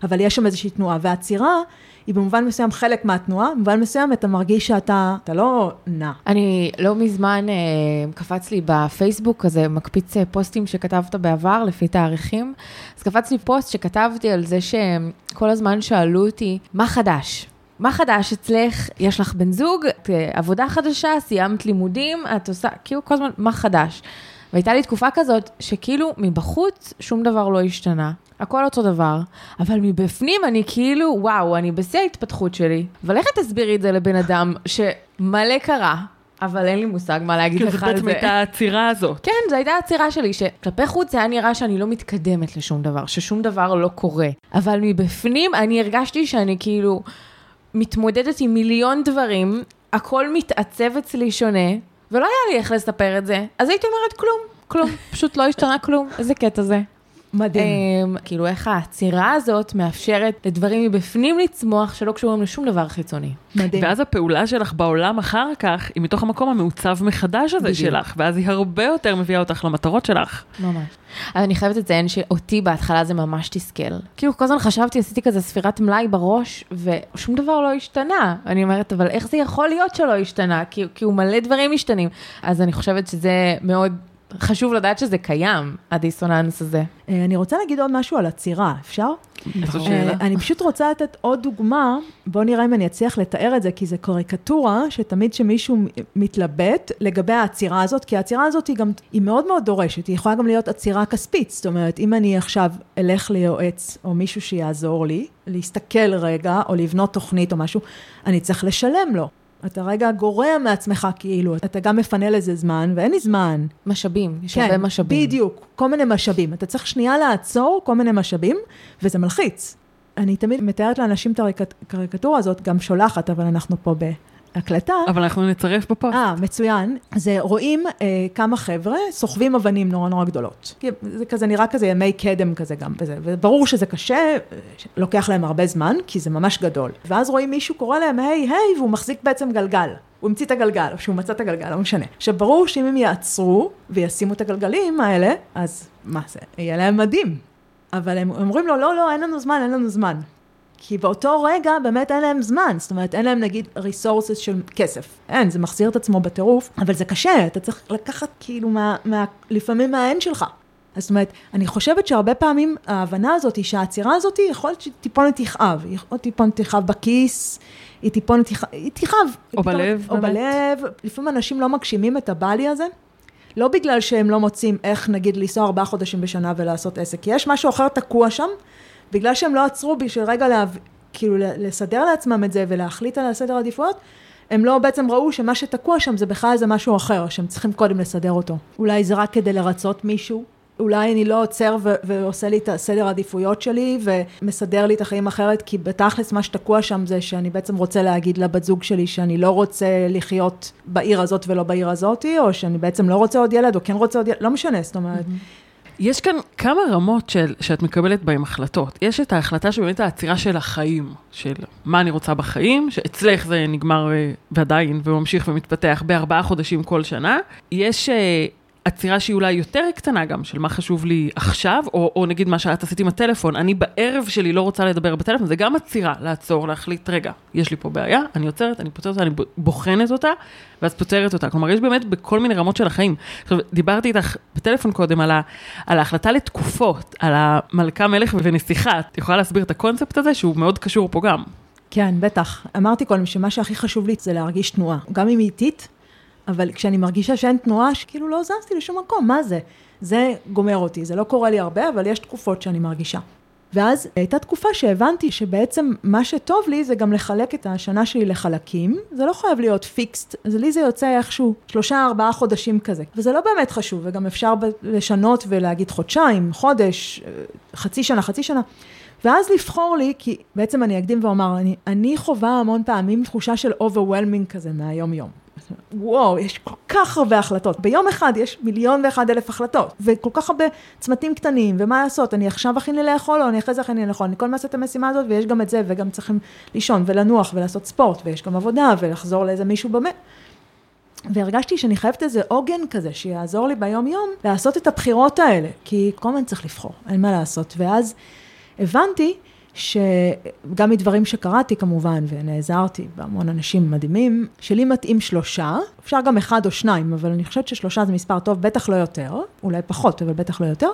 אבל יש שם איזושהי תנועה. והעצירה היא במובן מסוים חלק מהתנועה, במובן מסוים אתה מרגיש שאתה, אתה לא נע. אני לא מזמן אה, קפץ לי בפייסבוק כזה מקפיץ אה, פוסטים שכתבת בעבר לפי תאריכים, אז קפץ לי פוסט שכתבתי על זה שכל הזמן שאלו אותי, מה חדש? מה חדש אצלך? יש לך בן זוג, את, אה, עבודה חדשה, סיימת לימודים, את עושה, כאילו כל הזמן, מה חדש? והייתה לי תקופה כזאת שכאילו מבחוץ שום דבר לא השתנה. הכל אותו דבר, אבל מבפנים אני כאילו, וואו, אני בשיא ההתפתחות שלי. אבל איך תסבירי את זה לבן אדם שמלא קרה, אבל אין לי מושג מה להגיד לך זה על בעצם זה. הייתה העצירה הזאת. כן, זו הייתה העצירה שלי, שכלפי חוץ זה היה נראה שאני לא מתקדמת לשום דבר, ששום דבר לא קורה. אבל מבפנים אני הרגשתי שאני כאילו מתמודדת עם מיליון דברים, הכל מתעצב אצלי שונה, ולא היה לי איך לספר את זה. אז הייתי אומרת כלום, כלום, פשוט לא השתנה כלום, איזה קטע זה. מדהים. Um, כאילו איך העצירה הזאת מאפשרת לדברים מבפנים לצמוח שלא קשורים לשום דבר חיצוני. מדהים. ואז הפעולה שלך בעולם אחר כך, היא מתוך המקום המעוצב מחדש הזה בדיוק. שלך, ואז היא הרבה יותר מביאה אותך למטרות שלך. ממש. אבל אני חייבת לציין שאותי בהתחלה זה ממש תסכל. כאילו כל הזמן חשבתי, עשיתי כזה ספירת מלאי בראש, ושום דבר לא השתנה. אני אומרת, אבל איך זה יכול להיות שלא השתנה? כי, כי הוא מלא דברים משתנים. אז אני חושבת שזה מאוד חשוב לדעת שזה קיים, הדיסוננס הזה. אה, אני רוצה להגיד עוד משהו על עצירה, אפשר? אה. אני פשוט רוצה לתת עוד דוגמה, בואו נראה אם אני אצליח לתאר את זה, כי זה קריקטורה שתמיד שמישהו מתלבט לגבי העצירה הזאת, כי העצירה הזאת היא גם, היא מאוד מאוד דורשת, היא יכולה גם להיות עצירה כספית, זאת אומרת, אם אני עכשיו אלך ליועץ או מישהו שיעזור לי, להסתכל רגע, או לבנות תוכנית או משהו, אני צריך לשלם לו. אתה רגע גורע מעצמך כאילו, אתה גם מפנה לזה זמן, ואין לי זמן. משאבים, יש הרבה משאבים. כן, בדיוק, כל מיני משאבים. אתה צריך שנייה לעצור כל מיני משאבים, וזה מלחיץ. אני תמיד מתארת לאנשים את הקריקטורה הזאת, גם שולחת, אבל אנחנו פה בהקלטה. אבל אנחנו נצרף בפוסט. אה, מצוין. אז אה, רואים אה, כמה חבר'ה סוחבים אבנים נורא נורא גדולות. זה כזה נראה כזה ימי קדם כזה גם בזה, וברור שזה קשה, לוקח להם הרבה זמן, כי זה ממש גדול. ואז רואים מישהו קורא להם, היי, היי, והוא מחזיק בעצם גלגל. הוא המציא את הגלגל, או שהוא מצא את הגלגל, לא משנה. עכשיו, ברור שאם הם יעצרו וישימו את הגלגלים האלה, אז מה זה? יהיה להם מדהים. אבל הם אומרים לו, לא, לא, אין לנו זמן, אין לנו זמן. כי באותו רגע באמת אין להם זמן, זאת אומרת, אין להם נגיד resources של כסף. אין, זה מחזיר את עצמו בטירוף, אבל זה קשה, אתה צריך לקחת כאילו מה, מה, לפעמים מהאין שלך. אז זאת אומרת, אני חושבת שהרבה פעמים ההבנה הזאת היא שהעצירה הזאת היא יכול להיות שטיפונת תכאב, היא יכול טיפונת תכאב בכיס, היא טיפונת תכאב, היא תכאב. או בלב, או באמת. בלב, לפעמים אנשים לא מגשימים את הבלי הזה. לא בגלל שהם לא מוצאים איך נגיד לנסוע ארבעה חודשים בשנה ולעשות עסק, כי יש משהו אחר תקוע שם, בגלל שהם לא עצרו בשביל רגע לה, כאילו לסדר לעצמם את זה ולהחליט על הסדר העדיפויות, הם לא בעצם ראו שמה שתקוע שם זה בכלל איזה משהו אחר, שהם צריכים קודם לסדר אותו. אולי זה רק כדי לרצות מישהו, אולי אני לא עוצר ו- ועושה לי את הסדר העדיפויות שלי ומסדר לי את החיים אחרת, כי בתכלס מה שתקוע שם זה שאני בעצם רוצה להגיד לבת זוג שלי שאני לא רוצה לחיות בעיר הזאת ולא בעיר הזאתי, או שאני בעצם לא רוצה עוד ילד, או כן רוצה עוד ילד, לא משנה, זאת אומרת. יש כאן כמה רמות של, שאת מקבלת בהן החלטות. יש את ההחלטה שבאמת העצירה של החיים, של מה אני רוצה בחיים, שאצלך זה נגמר אה, ועדיין וממשיך ומתפתח בארבעה חודשים כל שנה. יש אה, עצירה שהיא אולי יותר קטנה גם, של מה חשוב לי עכשיו, או, או נגיד מה שאת עשית עם הטלפון, אני בערב שלי לא רוצה לדבר בטלפון, זה גם עצירה, לעצור, להחליט, רגע, יש לי פה בעיה, אני עוצרת, אני פותרת אותה, אני בוחנת אותה, ואז פותרת אותה. כלומר, יש באמת בכל מיני רמות של החיים. עכשיו, דיברתי איתך בטלפון קודם על, ה, על ההחלטה לתקופות, על המלכה, מלך ונסיכה. את יכולה להסביר את הקונספט הזה, שהוא מאוד קשור פה גם. כן, בטח. אמרתי קודם שמה שהכי חשוב לי זה להרגיש תנועה, גם אם היא איטית, אבל כשאני מרגישה שאין תנועה, שכאילו לא זזתי לשום מקום, מה זה? זה גומר אותי, זה לא קורה לי הרבה, אבל יש תקופות שאני מרגישה. ואז הייתה תקופה שהבנתי שבעצם מה שטוב לי זה גם לחלק את השנה שלי לחלקים, זה לא חייב להיות פיקסט, אז לי זה יוצא איכשהו שלושה ארבעה חודשים כזה, וזה לא באמת חשוב, וגם אפשר לשנות ולהגיד חודשיים, חודש, חצי שנה, חצי שנה. ואז לבחור לי, כי בעצם אני אקדים ואומר, אני, אני חווה המון פעמים תחושה של overwhelming כזה מהיום יום. וואו, יש כל כך הרבה החלטות. ביום אחד יש מיליון ואחד אלף החלטות, וכל כך הרבה צמתים קטנים, ומה לעשות, אני עכשיו אכין לי לאכול, או אני אחרי זה אכין לי לאכול, אני כל הזמן אעשה את המשימה הזאת, ויש גם את זה, וגם צריכים לישון ולנוח ולעשות ספורט, ויש גם עבודה, ולחזור לאיזה מישהו במה. והרגשתי שאני חייבת איזה עוגן כזה, שיעזור לי ביום יום לעשות את הבחירות האלה, כי כל הזמן צריך לבחור, אין מה לעשות. ואז הבנתי שגם מדברים שקראתי כמובן, ונעזרתי בהמון אנשים מדהימים, שלי מתאים שלושה, אפשר גם אחד או שניים, אבל אני חושבת ששלושה זה מספר טוב, בטח לא יותר, אולי פחות, אבל בטח לא יותר.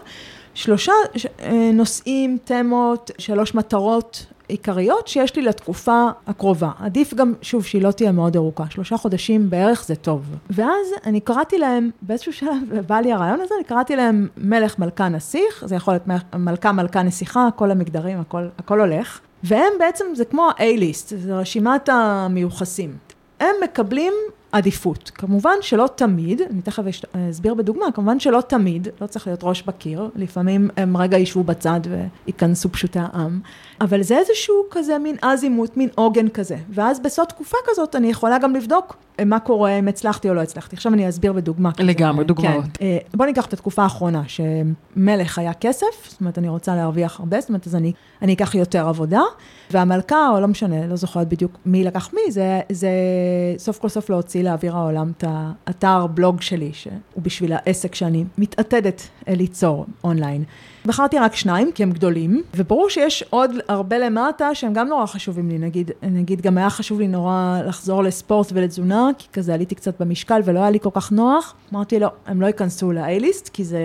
שלושה אה, נושאים, תמות, שלוש מטרות עיקריות שיש לי לתקופה הקרובה. עדיף גם, שוב, שהיא לא תהיה מאוד ארוכה, שלושה חודשים בערך זה טוב. ואז אני קראתי להם, באיזשהו שלב בא לי הרעיון הזה, אני קראתי להם מלך, מלכה, נסיך, זה יכול להיות מלכה, מלכה, נסיכה, כל המגדרים, הכל, הכל הולך. והם בעצם, זה כמו ה-A-List, זה רשימת המיוחסים. הם מקבלים עדיפות. כמובן שלא תמיד, אני תכף אסביר בדוגמה, כמובן שלא תמיד, לא צריך להיות ראש בקיר, לפעמים הם רגע ישבו בצד וייכנסו פשוטי העם, אבל זה איזשהו כזה מין אזימות, מין עוגן כזה, ואז בסוד תקופה כזאת אני יכולה גם לבדוק מה קורה, אם הצלחתי או לא הצלחתי. עכשיו אני אסביר בדוגמה. לגמרי, כזה. דוגמאות. כן. אה, בוא ניקח את התקופה האחרונה, שמלך היה כסף, זאת אומרת, אני רוצה להרוויח הרבה, זאת אומרת, אז אני, אני אקח יותר עבודה, והמלכה, או לא משנה, לא זוכרת בדיוק מי לקח מי, זה, זה סוף כל סוף להוציא לאוויר העולם את האתר בלוג שלי, שהוא בשביל העסק שאני מתעתדת ליצור אונליין. בחרתי רק שניים, כי הם גדולים, וברור שיש עוד הרבה למטה שהם גם נורא חשובים לי, נגיד, נגיד גם היה חשוב לי נורא לחזור לספורט ולתזונה, כי כזה עליתי קצת במשקל ולא היה לי כל כך נוח. אמרתי לא, הם לא ייכנסו ל-A-List, כי זה,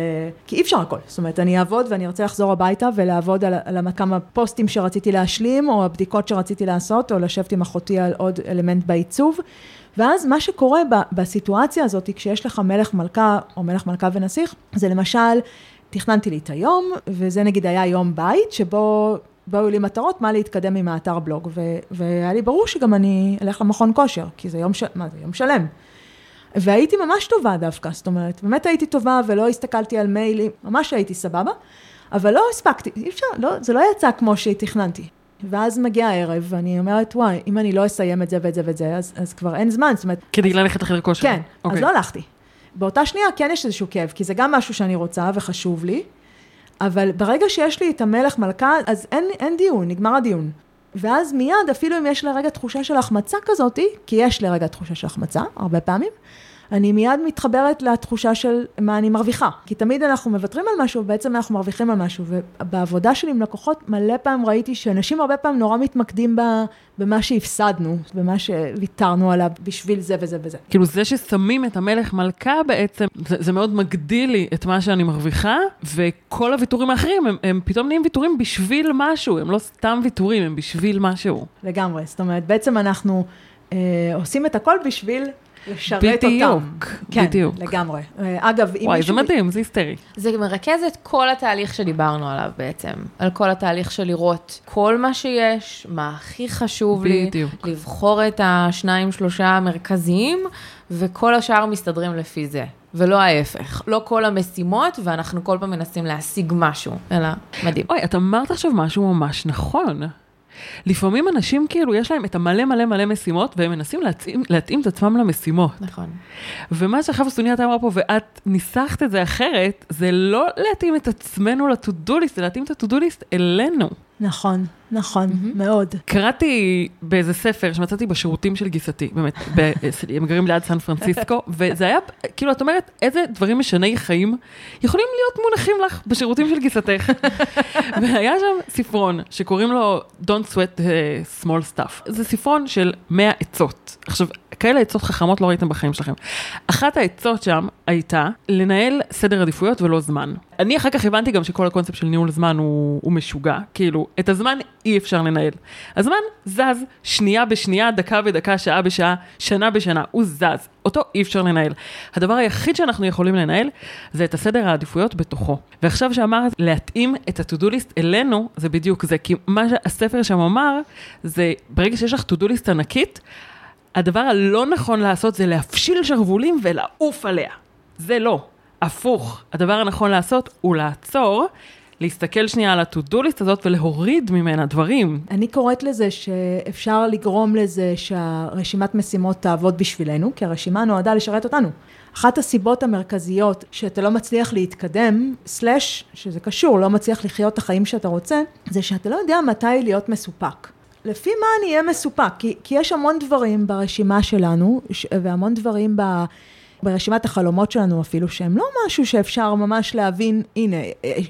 כי אי אפשר הכל. זאת אומרת, אני אעבוד ואני ארצה לחזור הביתה ולעבוד על, על כמה פוסטים שרציתי להשלים, או הבדיקות שרציתי לעשות, או לשבת עם אחותי על עוד אלמנט בעיצוב. ואז מה שקורה בסיטואציה הזאת, כשיש לך מלך מלכה, או מלך מלכה ונסיך, זה למשל, תכננתי לי את היום, וזה נגיד היה יום בית, שבו באו לי מטרות מה להתקדם עם האתר בלוג, ו- והיה לי ברור שגם אני אלך למכון כושר, כי זה יום, ש- מה זה, יום שלם. והייתי ממש טובה דווקא, זאת אומרת, באמת הייתי טובה ולא הסתכלתי על מיילים, ממש הייתי סבבה, אבל לא הספקתי, אי אפשר, לא, זה לא יצא כמו שתכננתי. ואז מגיע הערב, ואני אומרת, וואי, אם אני לא אסיים את זה ואת זה ואת זה, אז, אז כבר אין זמן, זאת אומרת... כדי אז, ללכת לחדר כושר. כן, okay. אז אוקיי. לא הלכתי. באותה שנייה כן יש איזשהו כאב, כי זה גם משהו שאני רוצה וחשוב לי, אבל ברגע שיש לי את המלך מלכה, אז אין, אין דיון, נגמר הדיון. ואז מיד, אפילו אם יש לרגע תחושה של החמצה כזאתי, כי יש לרגע תחושה של החמצה, הרבה פעמים, אני מיד מתחברת לתחושה של מה אני מרוויחה. כי תמיד אנחנו מוותרים על משהו, ובעצם אנחנו מרוויחים על משהו. ובעבודה שלי עם לקוחות, מלא פעמים ראיתי שאנשים הרבה פעמים נורא מתמקדים במה שהפסדנו, במה שוויתרנו עליו בשביל זה וזה וזה. כאילו זה ששמים את המלך מלכה בעצם, זה, זה מאוד מגדיל לי את מה שאני מרוויחה, וכל הוויתורים האחרים הם, הם פתאום נהיים ויתורים בשביל משהו, הם לא סתם ויתורים, הם בשביל משהו. לגמרי, זאת אומרת, בעצם אנחנו אה, עושים את הכל בשביל לשרת בדיוק, אותם. כן, בדיוק. כן, לגמרי. אה, אגב, אם וואי, מישהו... וואי, זה מדהים, זה היסטרי. זה מרכז את כל התהליך שדיברנו עליו בעצם. על כל התהליך של לראות כל מה שיש, מה הכי חשוב בדיוק. לי, לבחור את השניים, שלושה המרכזיים, וכל השאר מסתדרים לפי זה. ולא ההפך. לא כל המשימות, ואנחנו כל פעם מנסים להשיג משהו, אלא מדהים. אוי, את אמרת עכשיו משהו ממש נכון. לפעמים אנשים כאילו, יש להם את המלא מלא מלא משימות, והם מנסים להתאים, להתאים את עצמם למשימות. נכון. ומה שחווה סוניה אמרה פה, ואת ניסחת את זה אחרת, זה לא להתאים את עצמנו לטודו ליסט, זה להתאים את הטודו ליסט אלינו. נכון, נכון, mm-hmm. מאוד. קראתי באיזה ספר שמצאתי בשירותים של גיסתי, באמת, ב- הם גרים ליד סן פרנסיסקו, *laughs* וזה היה, כאילו, את אומרת, איזה דברים משני חיים יכולים להיות מונחים לך בשירותים של גיסתך. *laughs* והיה שם ספרון שקוראים לו Don't Sweat Small Stuff. זה ספרון של 100 עצות. עכשיו, כאלה עצות חכמות לא ראיתם בחיים שלכם. אחת העצות שם הייתה לנהל סדר עדיפויות ולא זמן. אני אחר כך הבנתי גם שכל הקונספט של ניהול זמן הוא, הוא משוגע, כאילו, את הזמן אי אפשר לנהל. הזמן זז שנייה בשנייה, דקה בדקה, שעה בשעה, שנה בשנה, הוא זז. אותו אי אפשר לנהל. הדבר היחיד שאנחנו יכולים לנהל זה את הסדר העדיפויות בתוכו. ועכשיו שאמרת להתאים את ה-to-do list אלינו, זה בדיוק זה, כי מה שהספר שם אמר, זה ברגע שיש לך to-do list ענקית, הדבר הלא נכון לעשות זה להפשיל שרוולים ולעוף עליה. זה לא. הפוך, הדבר הנכון לעשות הוא לעצור, להסתכל שנייה על ה-to-do list הזאת ולהוריד ממנה דברים. אני קוראת לזה שאפשר לגרום לזה שהרשימת משימות תעבוד בשבילנו, כי הרשימה נועדה לשרת אותנו. אחת הסיבות המרכזיות שאתה לא מצליח להתקדם, סלאש, שזה קשור, לא מצליח לחיות את החיים שאתה רוצה, זה שאתה לא יודע מתי להיות מסופק. לפי מה אני אהיה מסופק? כי, כי יש המון דברים ברשימה שלנו, והמון דברים ב... ברשימת החלומות שלנו אפילו, שהם לא משהו שאפשר ממש להבין, הנה,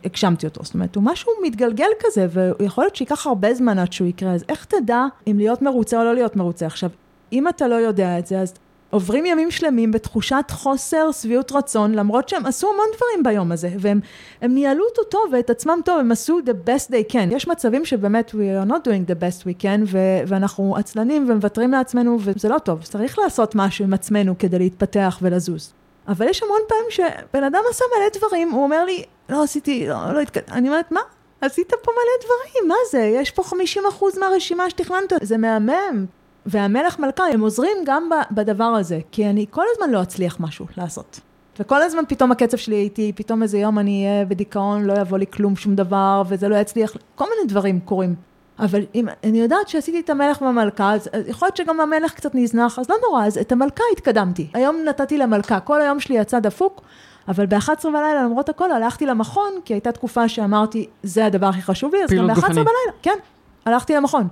הגשמתי אותו. זאת אומרת, הוא משהו מתגלגל כזה, ויכול להיות שייקח הרבה זמן עד שהוא יקרה, אז איך תדע אם להיות מרוצה או לא להיות מרוצה? עכשיו, אם אתה לא יודע את זה, אז עוברים ימים שלמים בתחושת חוסר שביעות רצון, למרות שהם עשו המון דברים ביום הזה, והם ניהלו אותו טוב ואת עצמם טוב, הם עשו the best they can. יש מצבים שבאמת we are not doing the best we can, ו- ואנחנו עצלנים ומוותרים לעצמנו, וזה לא טוב. צריך לעשות משהו עם עצמנו כדי להתפתח ולזוז. אבל יש המון פעמים שבן אדם עשה מלא דברים, הוא אומר לי, לא עשיתי, לא, לא התקדמתי, אני אומרת, מה? עשית פה מלא דברים, מה זה? יש פה 50% מהרשימה שתכננת, זה מהמם. והמלך מלכה, הם עוזרים גם בדבר הזה, כי אני כל הזמן לא אצליח משהו לעשות. וכל הזמן פתאום הקצב שלי איתי, פתאום איזה יום אני אהיה בדיכאון, לא יבוא לי כלום, שום דבר, וזה לא יצליח, כל מיני דברים קורים. אבל אם אני יודעת שעשיתי את המלך והמלכה, אז יכול להיות שגם המלך קצת נזנח, אז לא נורא, אז את המלכה התקדמתי. היום נתתי למלכה, כל היום שלי יצא דפוק, אבל ב-11 בלילה, למרות הכל, הלכתי למכון, כי הייתה תקופה שאמרתי, זה הדבר הכי חשוב לי, אז גם ב-11 בלילה, כן, הלכתי למכון.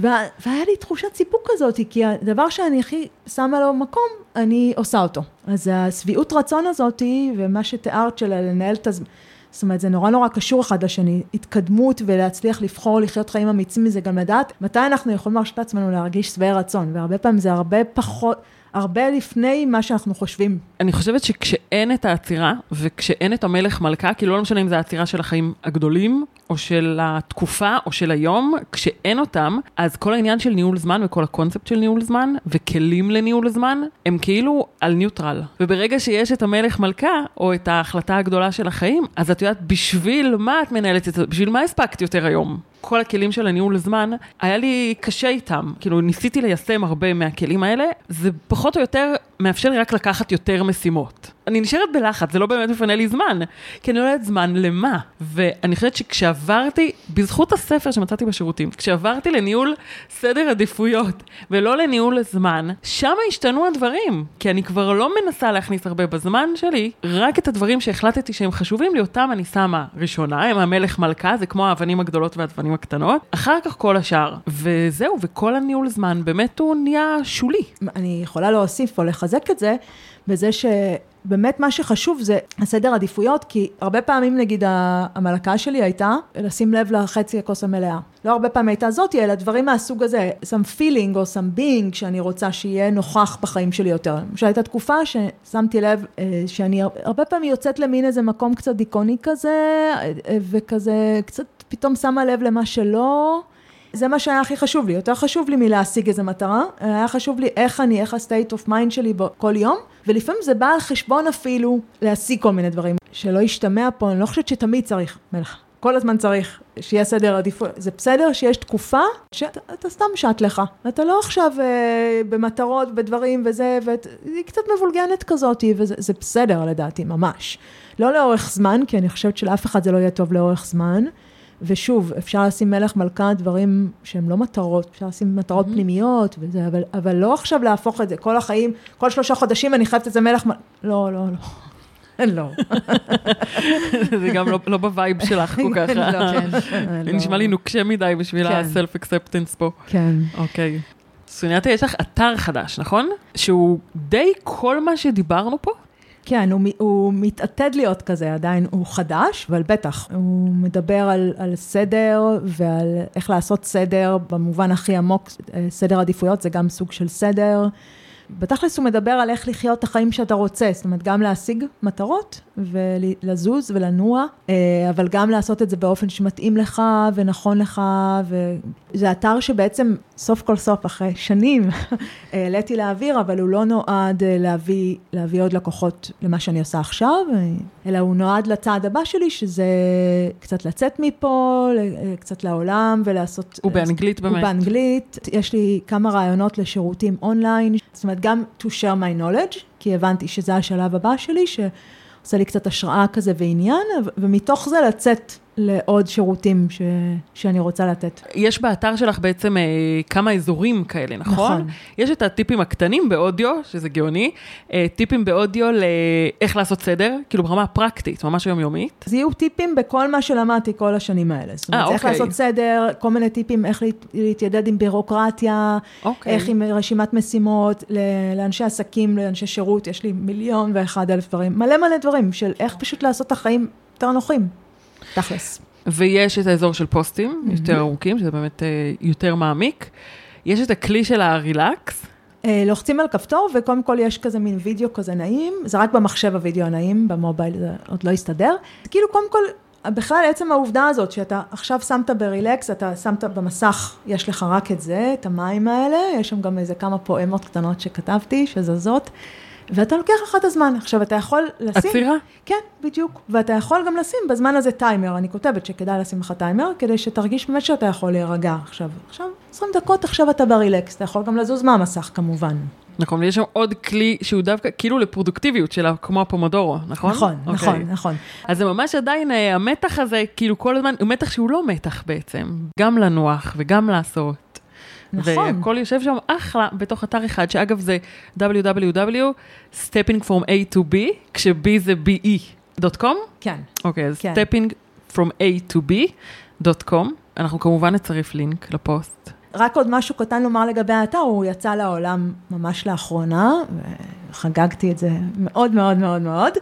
וה, והיה לי תחושת סיפוק כזאת, כי הדבר שאני הכי שמה לו מקום, אני עושה אותו. אז השביעות רצון הזאת, ומה שתיארת של לנהל את הזמן, זאת אומרת, זה נורא נורא קשור אחד לשני, התקדמות ולהצליח לבחור לחיות חיים אמיצים מזה, גם לדעת מתי אנחנו יכולים להרשות לעצמנו להרגיש שבעי רצון, והרבה פעמים זה הרבה פחות... הרבה לפני מה שאנחנו חושבים. אני חושבת שכשאין את העצירה, וכשאין את המלך מלכה, כאילו לא משנה אם זה העצירה של החיים הגדולים, או של התקופה, או של היום, כשאין אותם, אז כל העניין של ניהול זמן וכל הקונספט של ניהול זמן, וכלים לניהול זמן, הם כאילו על ניוטרל. וברגע שיש את המלך מלכה, או את ההחלטה הגדולה של החיים, אז את יודעת, בשביל מה את מנהלת את זה? בשביל מה הספקת יותר היום? כל הכלים של הניהול זמן, היה לי קשה איתם. כאילו, ניסיתי ליישם הרבה מהכלים האלה, זה פחות או יותר מאפשר לי רק לקחת יותר משימות. אני נשארת בלחץ, זה לא באמת מפנה לי זמן, כי אני לא יודעת זמן למה. ואני חושבת שכשעברתי, בזכות הספר שמצאתי בשירותים, כשעברתי לניהול סדר עדיפויות ולא לניהול זמן, שם השתנו הדברים. כי אני כבר לא מנסה להכניס הרבה בזמן שלי, רק את הדברים שהחלטתי שהם חשובים לי, אותם אני שמה ראשונה, הם המלך מלכה, זה כמו האבנים הגדולות והאבנים הקטנות, אחר כך כל השאר. וזהו, וכל הניהול זמן באמת הוא נהיה שולי. אני יכולה להוסיף או לחזק את זה, בזה ש... באמת מה שחשוב זה הסדר עדיפויות, כי הרבה פעמים נגיד המלכה שלי הייתה לשים לב לחצי הכוס המלאה. לא הרבה פעמים הייתה זאתי, אלא דברים מהסוג הזה, some feeling או some being שאני רוצה שיהיה נוכח בחיים שלי יותר. למשל הייתה תקופה ששמתי לב אה, שאני הרבה פעמים יוצאת למין איזה מקום קצת דיכאוני כזה, אה, וכזה קצת פתאום שמה לב למה שלא. זה מה שהיה הכי חשוב לי, יותר חשוב לי מלהשיג איזה מטרה, היה חשוב לי איך אני, איך ה-state of mind שלי כל יום, ולפעמים זה בא על חשבון אפילו להשיג כל מיני דברים. שלא ישתמע פה, אני לא חושבת שתמיד צריך מלך. כל הזמן צריך שיהיה סדר עדיפות. זה בסדר שיש תקופה שאתה סתם שט לך. אתה לא עכשיו אה, במטרות, בדברים וזה, והיא קצת מבולגנת כזאת, וזה בסדר לדעתי, ממש. לא לאורך זמן, כי אני חושבת שלאף אחד זה לא יהיה טוב לאורך זמן. ושוב, אפשר לשים מלך מלכה דברים שהם לא מטרות, אפשר לשים מטרות mm-hmm. פנימיות וזה, אבל, אבל לא עכשיו להפוך את זה, כל החיים, כל שלושה חודשים אני חייבת את זה מלך מלכה, לא, לא, לא. *laughs* לא. זה גם לא, לא ב vibe שלך כל *laughs* כך. לא, כן. *laughs* לא. נשמע לי נוקשה מדי בשביל כן. ה-self acceptance פה. כן. אוקיי. סוניאטה, יש לך אתר חדש, נכון? שהוא די כל מה שדיברנו פה? כן, הוא, הוא מתעתד להיות כזה, עדיין הוא חדש, אבל בטח, הוא מדבר על, על סדר ועל איך לעשות סדר במובן הכי עמוק, סדר עדיפויות זה גם סוג של סדר, בתכלס הוא מדבר על איך לחיות את החיים שאתה רוצה, זאת אומרת, גם להשיג מטרות ולזוז ולנוע, אה, אבל גם לעשות את זה באופן שמתאים לך ונכון לך, וזה אתר שבעצם סוף כל סוף, אחרי שנים, *laughs* העליתי לאוויר, אבל הוא לא נועד אה, להביא, להביא עוד לקוחות למה שאני עושה עכשיו, אלא הוא נועד לצעד הבא שלי, שזה קצת לצאת מפה, קצת לעולם ולעשות... הוא באנגלית באמת. הוא באנגלית. יש לי כמה רעיונות לשירותים אונליין, זאת אומרת, גם to share my knowledge, כי הבנתי שזה השלב הבא שלי, שעושה לי קצת השראה כזה ועניין, ומתוך זה לצאת לעוד שירותים ש... שאני רוצה לתת. יש באתר שלך בעצם אה, כמה אזורים כאלה, נכון? נכון. יש את הטיפים הקטנים באודיו, שזה גאוני, אה, טיפים באודיו לאיך לעשות סדר, כאילו ברמה הפרקטית, ממש יומיומית. אז יהיו טיפים בכל מה שלמדתי כל השנים האלה. זאת אומרת, אה, איך אוקיי. לעשות סדר, כל מיני טיפים, איך להת... להתיידד עם בירוקרטיה, אוקיי. איך עם רשימת משימות. לאנשי עסקים, לאנשי שירות, יש לי מיליון ואחד אלף דברים, מלא מלא דברים של איך פשוט לעשות את החיים יותר נוחים. תכלס. ויש את האזור של פוסטים, יותר ארוכים, שזה באמת אה, יותר מעמיק. יש את הכלי של הרילקס. אה, לוחצים על כפתור, וקודם כל יש כזה מין וידאו כזה נעים, זה רק במחשב הוידאו הנעים, במובייל זה עוד לא יסתדר. כאילו, קודם כל, בכלל עצם העובדה הזאת, שאתה עכשיו שמת ברילקס, אתה שמת במסך, יש לך רק את זה, את המים האלה, יש שם גם איזה כמה פואמות קטנות שכתבתי, שזזות. ואתה לוקח לך את הזמן. עכשיו, אתה יכול לשים... עצירה? כן, בדיוק. ואתה יכול גם לשים בזמן הזה טיימר. אני כותבת שכדאי לשים לך טיימר, כדי שתרגיש באמת שאתה יכול להירגע עכשיו. עכשיו, 20 דקות, עכשיו אתה ברילקס. אתה יכול גם לזוז מהמסך, כמובן. נכון, ויש שם עוד כלי שהוא דווקא כאילו לפרודוקטיביות שלה, כמו הפומודורו, נכון? נכון, אוקיי. נכון, נכון. אז זה ממש עדיין, אה, המתח הזה, כאילו כל הזמן, הוא מתח שהוא לא מתח בעצם. גם לנוח וגם לעשות. נכון. והכל יושב שם אחלה בתוך אתר אחד, שאגב זה www.stepping from A to B, כש-B זה be.com. כן. אוקיי, אז כן. stepping from A to B.com. אנחנו כמובן נצרף לינק לפוסט. רק עוד משהו קטן לומר לגבי האתר, הוא יצא לעולם ממש לאחרונה, וחגגתי את זה מאוד מאוד מאוד מאוד.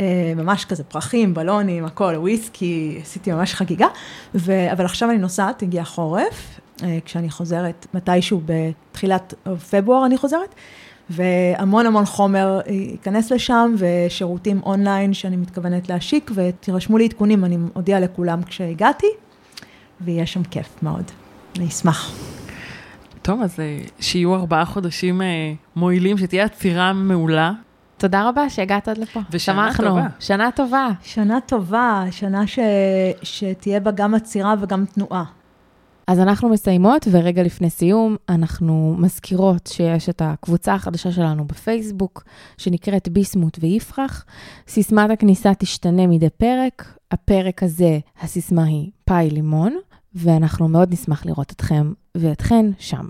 אה, ממש כזה פרחים, בלונים, הכל, וויסקי, עשיתי ממש חגיגה. ו... אבל עכשיו אני נוסעת, הגיע חורף, כשאני חוזרת, מתישהו בתחילת פברואר אני חוזרת, והמון המון חומר ייכנס לשם, ושירותים אונליין שאני מתכוונת להשיק, ותירשמו לי עדכונים, אני אודיע לכולם כשהגעתי, ויהיה שם כיף מאוד. אני אשמח. טוב, אז אה, שיהיו ארבעה חודשים אה, מועילים, שתהיה עצירה מעולה. תודה רבה שהגעת עד לפה. ושנה שמחנו. טובה. שנה טובה. שנה טובה, שנה ש... שתהיה בה גם עצירה וגם תנועה. אז אנחנו מסיימות, ורגע לפני סיום, אנחנו מזכירות שיש את הקבוצה החדשה שלנו בפייסבוק, שנקראת ביסמוט ויפרח. סיסמת הכניסה תשתנה מדי פרק. הפרק הזה, הסיסמה היא פאי לימון, ואנחנו מאוד נשמח לראות אתכם ואתכן שם.